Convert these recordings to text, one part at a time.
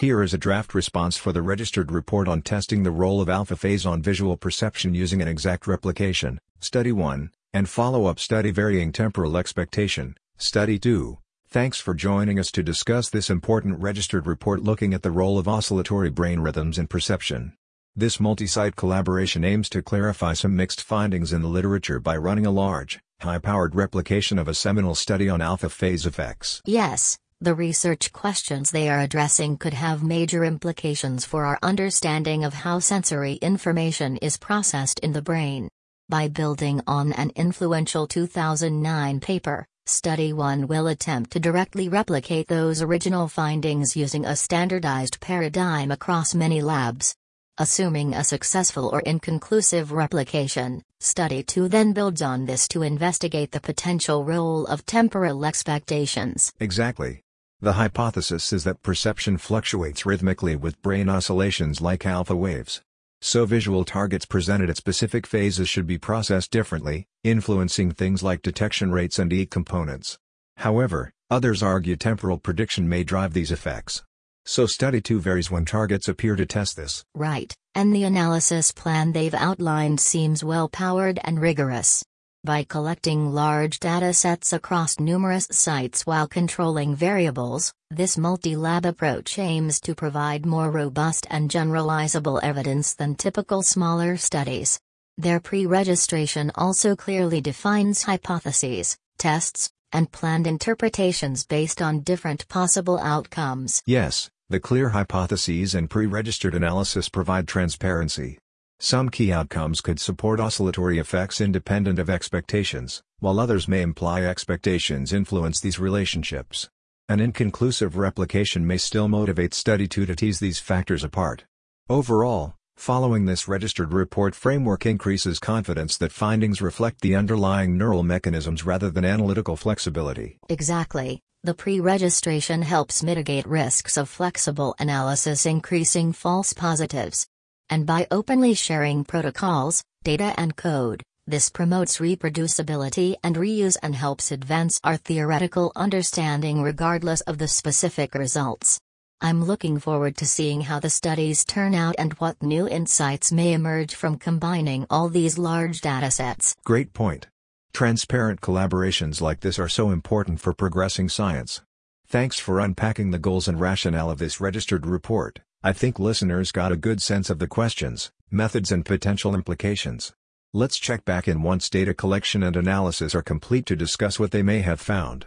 Here is a draft response for the registered report on testing the role of alpha phase on visual perception using an exact replication, Study 1, and follow-up study Varying Temporal Expectation, Study 2. Thanks for joining us to discuss this important registered report looking at the role of oscillatory brain rhythms in perception. This multi-site collaboration aims to clarify some mixed findings in the literature by running a large, high-powered replication of a seminal study on alpha phase effects. Yes, the research questions they are addressing could have major implications for our understanding of how sensory information is processed in the brain. By building on an influential 2009 paper, Study 1 will attempt to directly replicate those original findings using a standardized paradigm across many labs. Assuming a successful or inconclusive replication, Study 2 then builds on this to investigate the potential role of temporal expectations. Exactly. The hypothesis is that perception fluctuates rhythmically with brain oscillations like alpha waves. So visual targets presented at specific phases should be processed differently, influencing things like detection rates and E components. However, others argue temporal prediction may drive these effects. So study 2 varies when targets appear to test this. Right, and the analysis plan they've outlined seems well powered and rigorous. By collecting large data sets across numerous sites while controlling variables, this multi-lab approach aims to provide more robust and generalizable evidence than typical smaller studies. Their pre-registration also clearly defines hypotheses, tests, and planned interpretations based on different possible outcomes. Yes, the clear hypotheses and pre-registered analysis provide transparency. Some key outcomes could support oscillatory effects independent of expectations, while others may imply expectations influence these relationships. An inconclusive replication may still motivate study 2 to tease these factors apart. Overall, following this registered report framework increases confidence that findings reflect the underlying neural mechanisms rather than analytical flexibility. Exactly. The pre-registration helps mitigate risks of flexible analysis increasing false positives. And by openly sharing protocols, data and code, this promotes reproducibility and reuse and helps advance our theoretical understanding regardless of the specific results. I'm looking forward to seeing how the studies turn out and what new insights may emerge from combining all these large datasets. Great point. Transparent collaborations like this are so important for progressing science. Thanks for unpacking the goals and rationale of this registered report. I think listeners got a good sense of the questions, methods and potential implications. Let's check back in once data collection and analysis are complete to discuss what they may have found.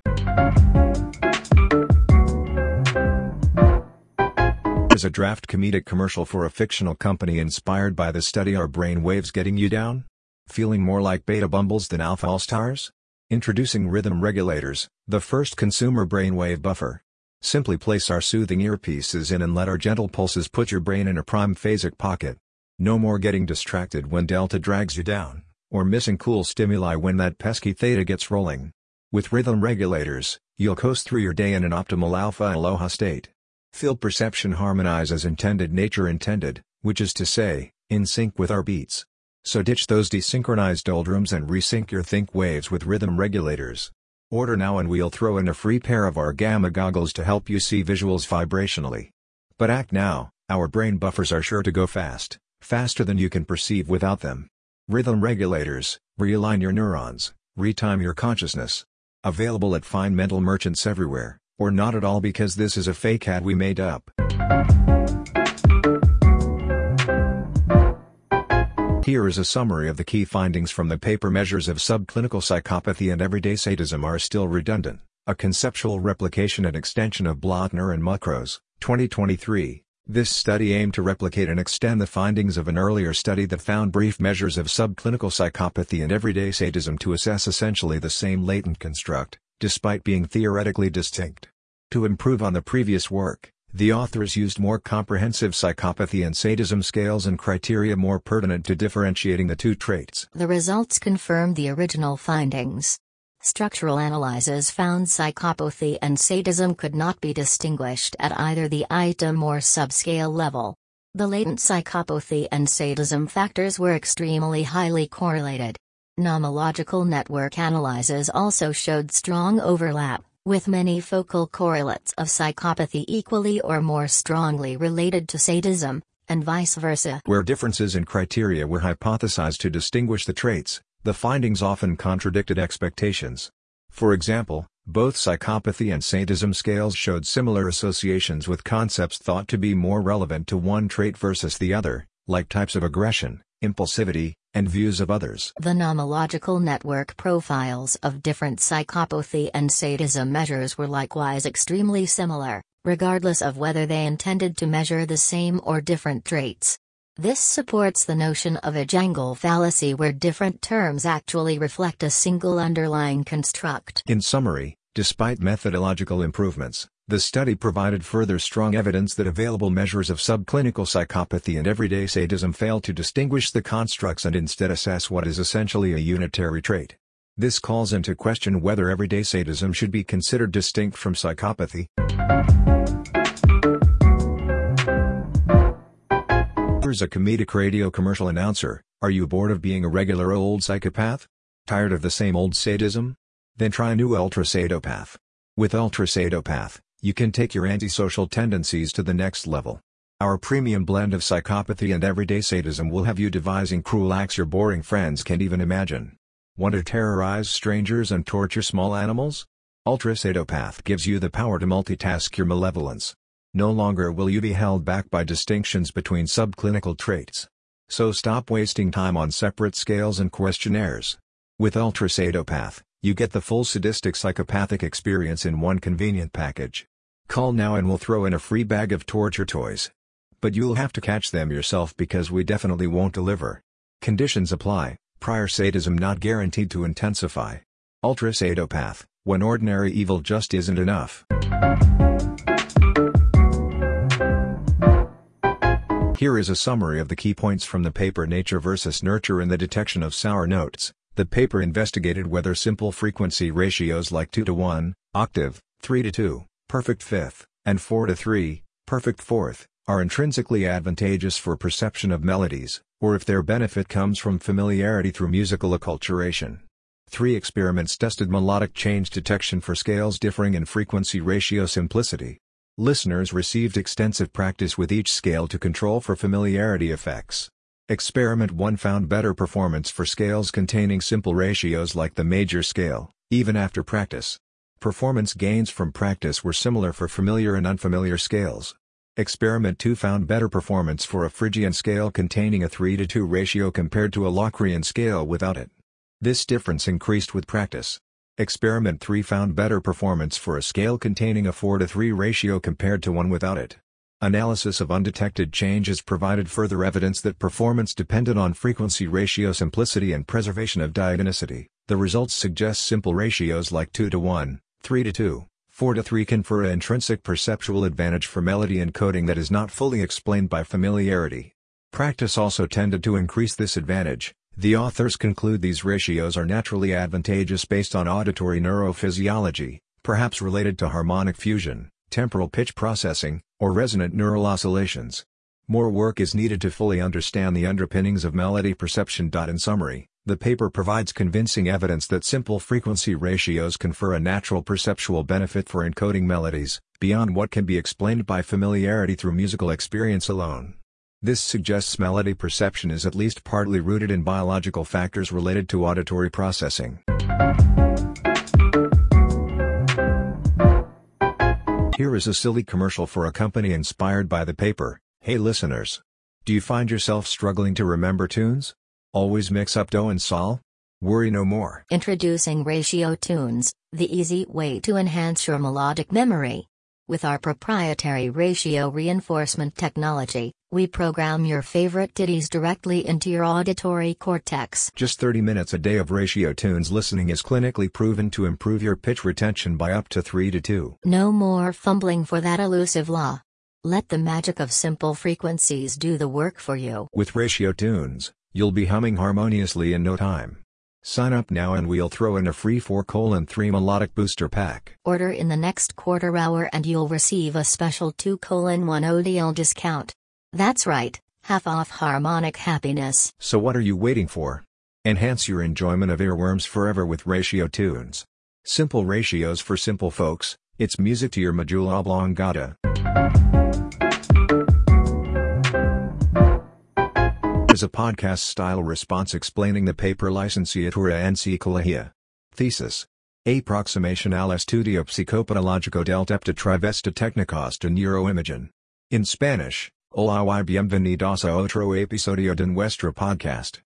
Is a draft comedic commercial for a fictional company inspired by the study Are brain waves getting you down? Feeling more like beta bumbles than alpha all-stars? Introducing Rhythm Regulators, the first consumer brainwave buffer. Simply place our soothing earpieces in and let our gentle pulses put your brain in a prime phasic pocket. No more getting distracted when delta drags you down, or missing cool stimuli when that pesky theta gets rolling. With rhythm regulators, you'll coast through your day in an optimal alpha aloha state. Feel perception harmonize as intended nature intended, which is to say, in sync with our beats. So ditch those desynchronized doldrums and resync your think waves with rhythm regulators. Order now and we'll throw in a free pair of our Gamma goggles to help you see visuals vibrationally. But act now, our brain buffers are sure to go fast, faster than you can perceive without them. Rhythm regulators, realign your neurons, retime your consciousness. Available at fine mental merchants everywhere, or not at all because this is a fake ad we made up. Here is a summary of the key findings from the paper Measures of Subclinical Psychopathy and Everyday Sadism are still redundant, a conceptual replication and extension of Blattner and Mokros, 2023. This study aimed to replicate and extend the findings of an earlier study that found brief measures of subclinical psychopathy and everyday sadism to assess essentially the same latent construct, despite being theoretically distinct. To improve on the previous work, the authors used more comprehensive psychopathy and sadism scales and criteria more pertinent to differentiating the two traits. The results confirmed the original findings. Structural analyses found psychopathy and sadism could not be distinguished at either the item or subscale level. The latent psychopathy and sadism factors were extremely highly correlated. Nomological network analyses also showed strong overlap, with many focal correlates of psychopathy equally or more strongly related to sadism, and vice versa. Where differences in criteria were hypothesized to distinguish the traits, the findings often contradicted expectations. For example, both psychopathy and sadism scales showed similar associations with concepts thought to be more relevant to one trait versus the other, like types of aggression, impulsivity, and views of others. The nomological network profiles of different psychopathy and sadism measures were likewise extremely similar, regardless of whether they intended to measure the same or different traits. This supports the notion of a jangle fallacy where different terms actually reflect a single underlying construct. In summary, despite methodological improvements, the study provided further strong evidence that available measures of subclinical psychopathy and everyday sadism fail to distinguish the constructs and instead assess what is essentially a unitary trait. This calls into question whether everyday sadism should be considered distinct from psychopathy. Here's a comedic radio commercial announcer, are you bored of being a regular old psychopath? Tired of the same old sadism? Then try new Ultra Sadopath. With Ultra Sadopath, you can take your antisocial tendencies to the next level. Our premium blend of psychopathy and everyday sadism will have you devising cruel acts your boring friends can't even imagine. Want to terrorize strangers and torture small animals? Ultra Sadopath gives you the power to multitask your malevolence. No longer will you be held back by distinctions between subclinical traits. So stop wasting time on separate scales and questionnaires. With Ultra Sadopath, you get the full sadistic psychopathic experience in one convenient package. Call now and we'll throw in a free bag of torture toys. But you'll have to catch them yourself because we definitely won't deliver. Conditions apply, prior sadism not guaranteed to intensify. Ultra Sadopath, when ordinary evil just isn't enough. Here is a summary of the key points from the paper Nature vs. Nurture in the Detection of Sour Notes. The paper investigated whether simple frequency ratios like 2 to 1, octave, 3 to 2, perfect fifth, and 4 to 3, perfect fourth, are intrinsically advantageous for perception of melodies, or if their benefit comes from familiarity through musical acculturation. Three experiments tested melodic change detection for scales differing in frequency ratio simplicity. Listeners received extensive practice with each scale to control for familiarity effects. Experiment 1 found better performance for scales containing simple ratios like the major scale, even after practice. Performance gains from practice were similar for familiar and unfamiliar scales. Experiment 2 found better performance for a Phrygian scale containing a 3 to 2 ratio compared to a Locrian scale without it. This difference increased with practice. Experiment 3 found better performance for a scale containing a 4 to 3 ratio compared to one without it. Analysis of undetected changes provided further evidence that performance depended on frequency ratio simplicity and preservation of diatonicity. The results suggest simple ratios like 2 to 1, 3 to 2, 4 to 3 confer an intrinsic perceptual advantage for melody encoding that is not fully explained by familiarity. Practice also tended to increase this advantage, the authors conclude these ratios are naturally advantageous based on auditory neurophysiology, perhaps related to harmonic fusion, temporal pitch processing, or resonant neural oscillations. More work is needed to fully understand the underpinnings of melody perception. In summary, the paper provides convincing evidence that simple frequency ratios confer a natural perceptual benefit for encoding melodies, beyond what can be explained by familiarity through musical experience alone. This suggests melody perception is at least partly rooted in biological factors related to auditory processing. Here is a silly commercial for a company inspired by the paper. Hey listeners! Do you find yourself struggling to remember tunes? Always mix up dough and sol? Worry no more. Introducing Ratio Tunes, the easy way to enhance your melodic memory. With our proprietary ratio reinforcement technology, we program your favorite ditties directly into your auditory cortex. Just 30 minutes a day of ratio tunes listening is clinically proven to improve your pitch retention by up to 3 to 2. No more fumbling for that elusive law. Let the magic of simple frequencies do the work for you. With ratio tunes, you'll be humming harmoniously in no time. Sign up now and we'll throw in a free 4 colon 3 melodic booster pack. Order in the next quarter hour and you'll receive a special 2 colon 1 ODL discount. That's right, half off harmonic happiness. So what are you waiting for? Enhance your enjoyment of earworms forever with Ratio Tunes. Simple ratios for simple folks, it's music to your medulla oblongata. Is a podcast style response explaining the paper Licenciatura en Psicología. Thesis. Aproximación al estudio psicopatológico del trivesta técnicos de neuroimagen. In Spanish, hola y bienvenidos a otro episodio de nuestro podcast.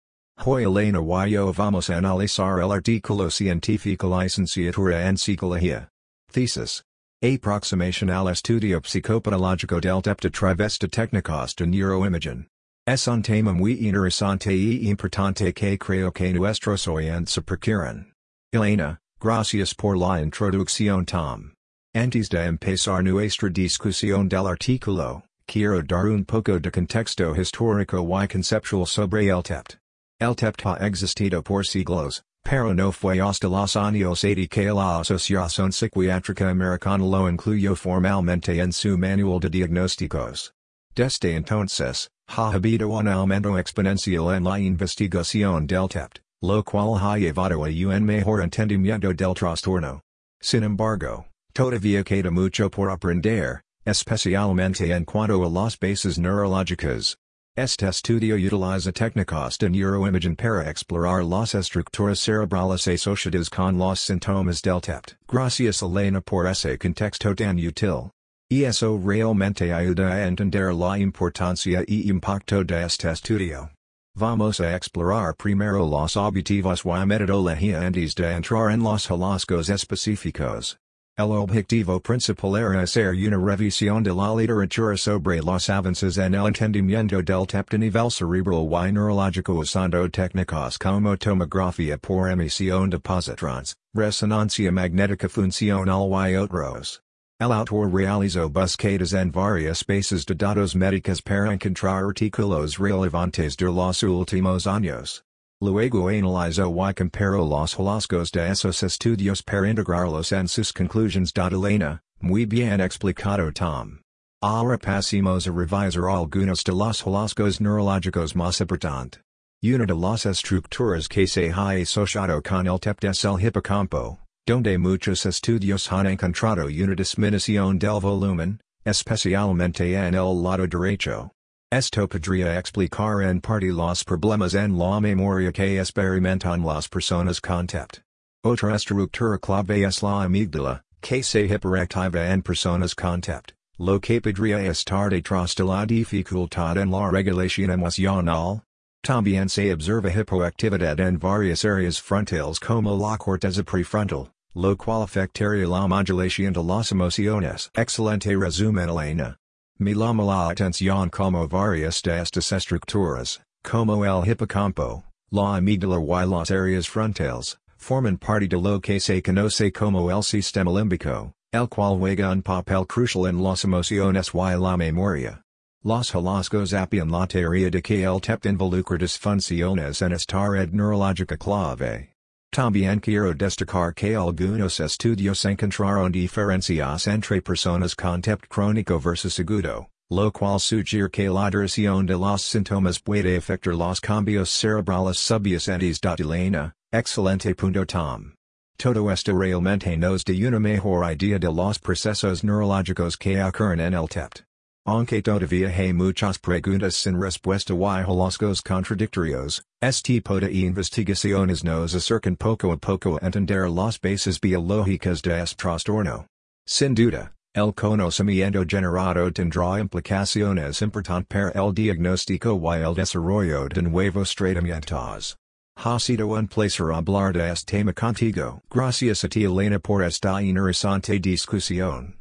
Hoy Elena yo vamos a analizar el artículo científico Licenciatura en Psicología. Thesis. Aproximación al estudio psicopatológico del trivesta técnicos de neuroimagen. Es un tema muy interesante y importante que creo que nuestros oyentes procuran. Elena, gracias por la introducción Tom. Antes de empezar nuestra discusión del artículo, quiero dar un poco de contexto histórico y conceptual sobre el TEPT. El TEPT ha existido por siglos, pero no fue hasta los años 80 que la Asociación Psiquiátrica Americana lo incluyó formalmente en su manual de diagnósticos. Desde entonces, ha habido un aumento exponencial en la investigación del TEPT lo cual ha llevado a un mejor entendimiento del trastorno. Sin embargo, todavía queda mucho por aprender, especialmente en cuanto a las bases neurológicas. Este estudio utiliza técnicas de neuroimagen para explorar las estructuras cerebrales asociadas con los síntomas del TEPT. Gracias Elena por ese contexto tan útil. Eso realmente ayuda a entender la importancia y impacto de este estudio. Vamos a explorar primero los objetivos y metodología antes de entrar en los hallazgos específicos. El objetivo principal era hacer una revisión de la literatura sobre los avances en el entendimiento del TEPT nivel cerebral y neurológico usando técnicas como tomografía por emisión de positrons, resonancia magnética funcional y otros. El autor realizó búsquedas en varias bases de datos médicas para encontrar artículos relevantes de los últimos años. Luego analizó y comparó los hallazgos de esos estudios para integrarlos en sus conclusions. Elena, muy bien explicado Tom. Ahora pasemos a revisar algunos de los hallazgos neurológicos más importantes. Una de las estructuras que se ha asociado con el TEPT es el hipocampo donde muchos estudios han encontrado una disminución del volumen, especialmente en el lado derecho. Esto podría explicar en parte los problemas en la memoria que experimentan las personas con TEPT. Otra estructura clave es la amígdala, que se hiperactiva en personas con TEPT, lo que podría estar detrás de la dificultad en la regulación emocional, También se observa hipoactividad en varias áreas frontales como la corteza prefrontal, lo cual afectaría la modulación de las emociones. Excelente resumen Elena. Me llama la atención como varias de estas estructuras, como el hipocampo, la amígdala y las áreas frontales, forman parte de lo que se conoce como el sistema límbico, el cual juega un papel crucial en las emociones y la memoria. Los hallazgos apian la teoría de que el TEPT involucra disfunciones en esta red neurológica clave. También quiero destacar que algunos estudios encontraron diferencias entre personas con TEPT crónico versus agudo, lo cual sugiere que la duración de los síntomas puede afectar los cambios cerebrales subyacentes. Elena, excelente punto Tom. Todo esto realmente nos da una mejor idea de los procesos neurológicos que ocurren en el TEPT. Aunque todavía hay muchas preguntas sin respuesta y hallazgos contradictorios, este tipo de investigaciones nos acercan poco a poco a entender las bases biológicas de este trastorno. Sin duda, el conocimiento generado tendrá implicaciones importantes para el diagnóstico y el desarrollo de nuevos tratamientos. Ha sido un placer hablar de este tema contigo. Gracias a ti Elena por esta interesante discusión.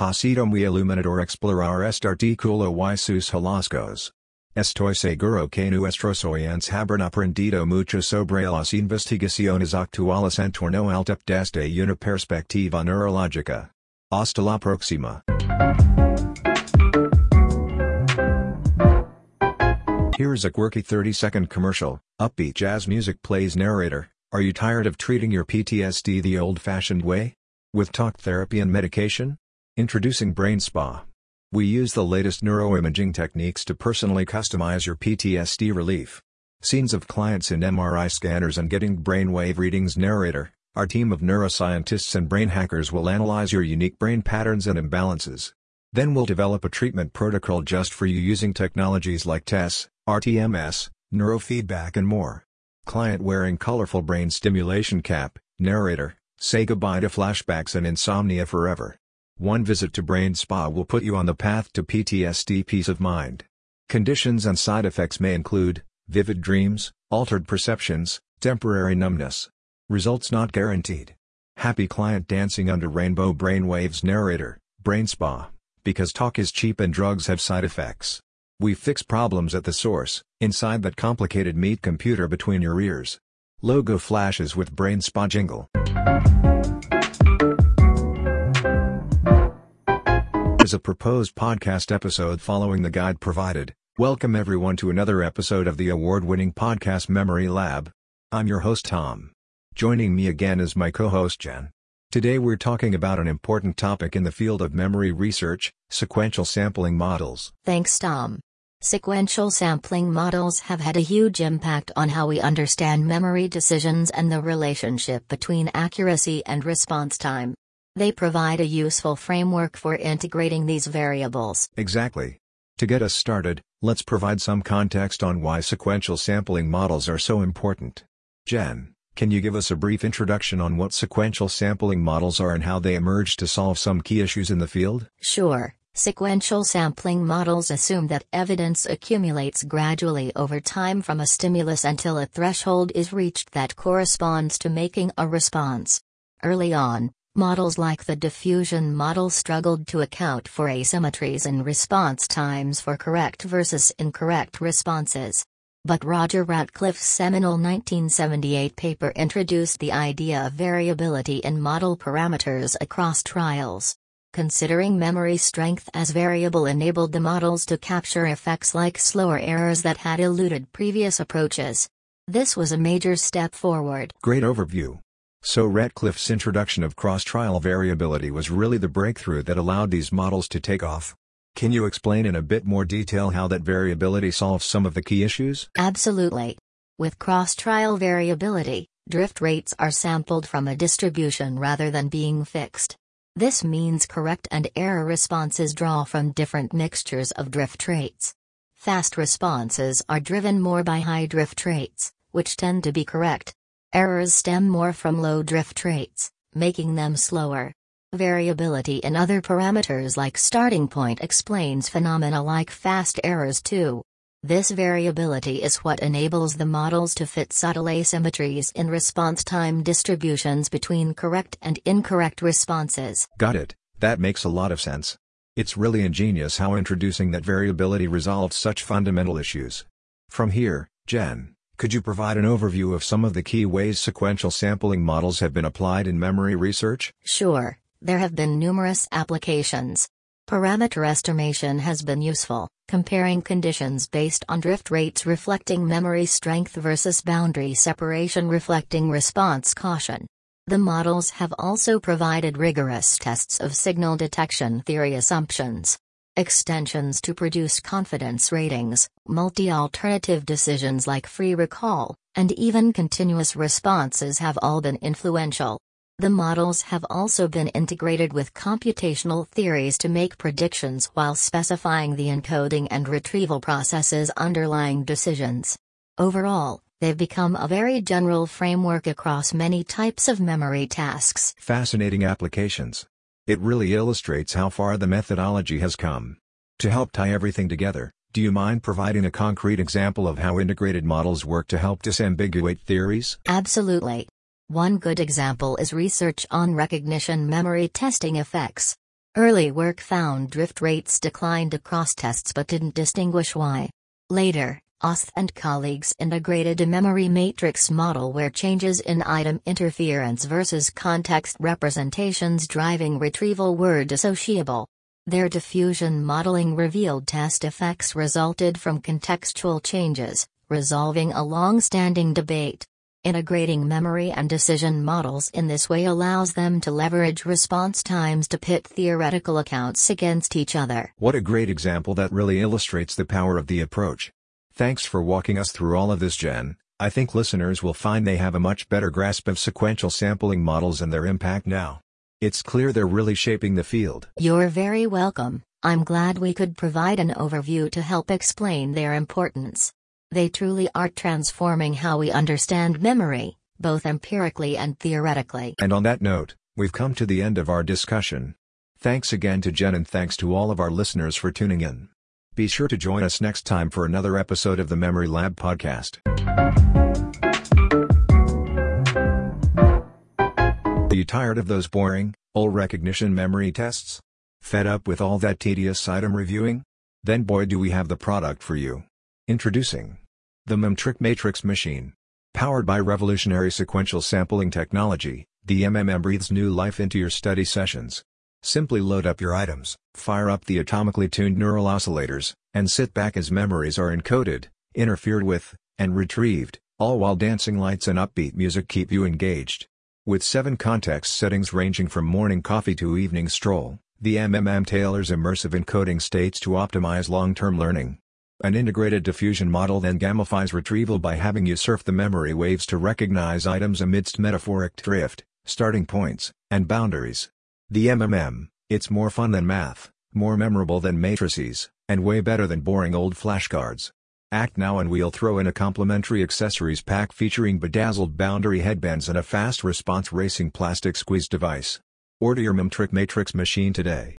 Ha sido muy iluminador explorar este artículo y sus hallazgos. Estoy seguro que nuestros oyentes habrán aprendido mucho sobre las investigaciones actuales en torno al TEP desde una perspectiva neurológica. Hasta la próxima. Here's a quirky 30 second commercial. Upbeat jazz music plays narrator. Are you tired of treating your PTSD the old fashioned way? With talk therapy and medication? Introducing Brain Spa. We use the latest neuroimaging techniques to personally customize your PTSD relief. Scenes of clients in MRI scanners and getting brainwave readings narrator. Our team of neuroscientists and brain hackers will analyze your unique brain patterns and imbalances. Then we'll develop a treatment protocol just for you using technologies like TESS, RTMS, neurofeedback and more. Client wearing colorful brain stimulation cap, narrator, say goodbye to flashbacks and insomnia forever. One visit to Brain Spa will put you on the path to PTSD peace of mind. Conditions and side effects may include vivid dreams, altered perceptions, temporary numbness. Results not guaranteed. Happy client dancing under rainbow brainwaves narrator, Brain Spa, because talk is cheap and drugs have side effects. We fix problems at the source, inside that complicated meat computer between your ears. Logo flashes with Brain Spa jingle. Is a proposed podcast episode following the guide provided. Welcome everyone to another episode of the award-winning podcast Memory Lab. I'm your host Tom. Joining me again is my co-host Jen. Today we're talking about an important topic in the field of memory research, sequential sampling models. Thanks, Tom. Sequential sampling models have had a huge impact on how we understand memory decisions and the relationship between accuracy and response time. They provide a useful framework for integrating these variables. Exactly. To get us started, let's provide some context on why sequential sampling models are so important. Jen, can you give us a brief introduction on what sequential sampling models are and how they emerge to solve some key issues in the field? Sure. Sequential sampling models assume that evidence accumulates gradually over time from a stimulus until a threshold is reached that corresponds to making a response. Early on, Models like the diffusion model struggled to account for asymmetries in response times for correct versus incorrect responses. But Roger Ratcliff's seminal 1978 paper introduced the idea of variability in model parameters across trials. Considering memory strength as variable enabled the models to capture effects like slower errors that had eluded previous approaches. This was a major step forward. Great overview. So Ratcliff's introduction of cross-trial variability was really the breakthrough that allowed these models to take off. Can you explain in a bit more detail how that variability solves some of the key issues? Absolutely. With cross-trial variability, drift rates are sampled from a distribution rather than being fixed. This means correct and error responses draw from different mixtures of drift rates. Fast responses are driven more by high drift rates, which tend to be correct, Errors stem more from low drift rates, making them slower. Variability in other parameters like starting point explains phenomena like fast errors too. This variability is what enables the models to fit subtle asymmetries in response time distributions between correct and incorrect responses. Got it, that makes a lot of sense. It's really ingenious how introducing that variability resolves such fundamental issues. From here, Jen, could you provide an overview of some of the key ways sequential sampling models have been applied in memory research? Sure, there have been numerous applications. Parameter estimation has been useful, comparing conditions based on drift rates reflecting memory strength versus boundary separation reflecting response caution. The models have also provided rigorous tests of signal detection theory assumptions extensions to produce confidence ratings, multi-alternative decisions like free recall, and even continuous responses have all been influential. The models have also been integrated with computational theories to make predictions while specifying the encoding and retrieval processes underlying decisions. Overall, they've become a very general framework across many types of memory tasks. Fascinating applications. It really illustrates how far the methodology has come. To help tie everything together, do you mind providing a concrete example of how integrated models work to help disambiguate theories? Absolutely. One good example is research on recognition memory testing effects. Early work found drift rates declined across tests but didn't distinguish why. Later, Osth and colleagues integrated a memory matrix model where changes in item interference versus context representations driving retrieval were dissociable. Their diffusion modeling revealed test effects resulted from contextual changes, resolving a long-standing debate. Integrating memory and decision models in this way allows them to leverage response times to pit theoretical accounts against each other. What a great example that really illustrates the power of the approach. Thanks for walking us through all of this Jen, I think listeners will find they have a much better grasp of sequential sampling models and their impact now. It's clear they're really shaping the field. You're very welcome, I'm glad we could provide an overview to help explain their importance. They truly are transforming how we understand memory, both empirically and theoretically. And on that note, we've come to the end of our discussion. Thanks again to Jen and thanks to all of our listeners for tuning in. Be sure to join us next time for another episode of the Memory Lab podcast. Are you tired of those boring, old recognition memory tests? Fed up with all that tedious item reviewing? Then boy do we have the product for you. Introducing the Memtrick Matrix Machine. Powered by revolutionary sequential sampling technology, the MMM breathes new life into your study sessions. Simply load up your items, fire up the atomically tuned neural oscillators, and sit back as memories are encoded, interfered with, and retrieved, all while dancing lights and upbeat music keep you engaged. With seven context settings ranging from morning coffee to evening stroll, the MMM tailors immersive encoding states to optimize long-term learning. An integrated diffusion model then gamifies retrieval by having you surf the memory waves to recognize items amidst metaphoric drift, starting points, and boundaries. The MMM, it's more fun than math, more memorable than matrices, and way better than boring old flashcards. Act now and we'll throw in a complimentary accessories pack featuring bedazzled boundary headbands and a fast response racing plastic squeeze device. Order your Memtrick Matrix machine today.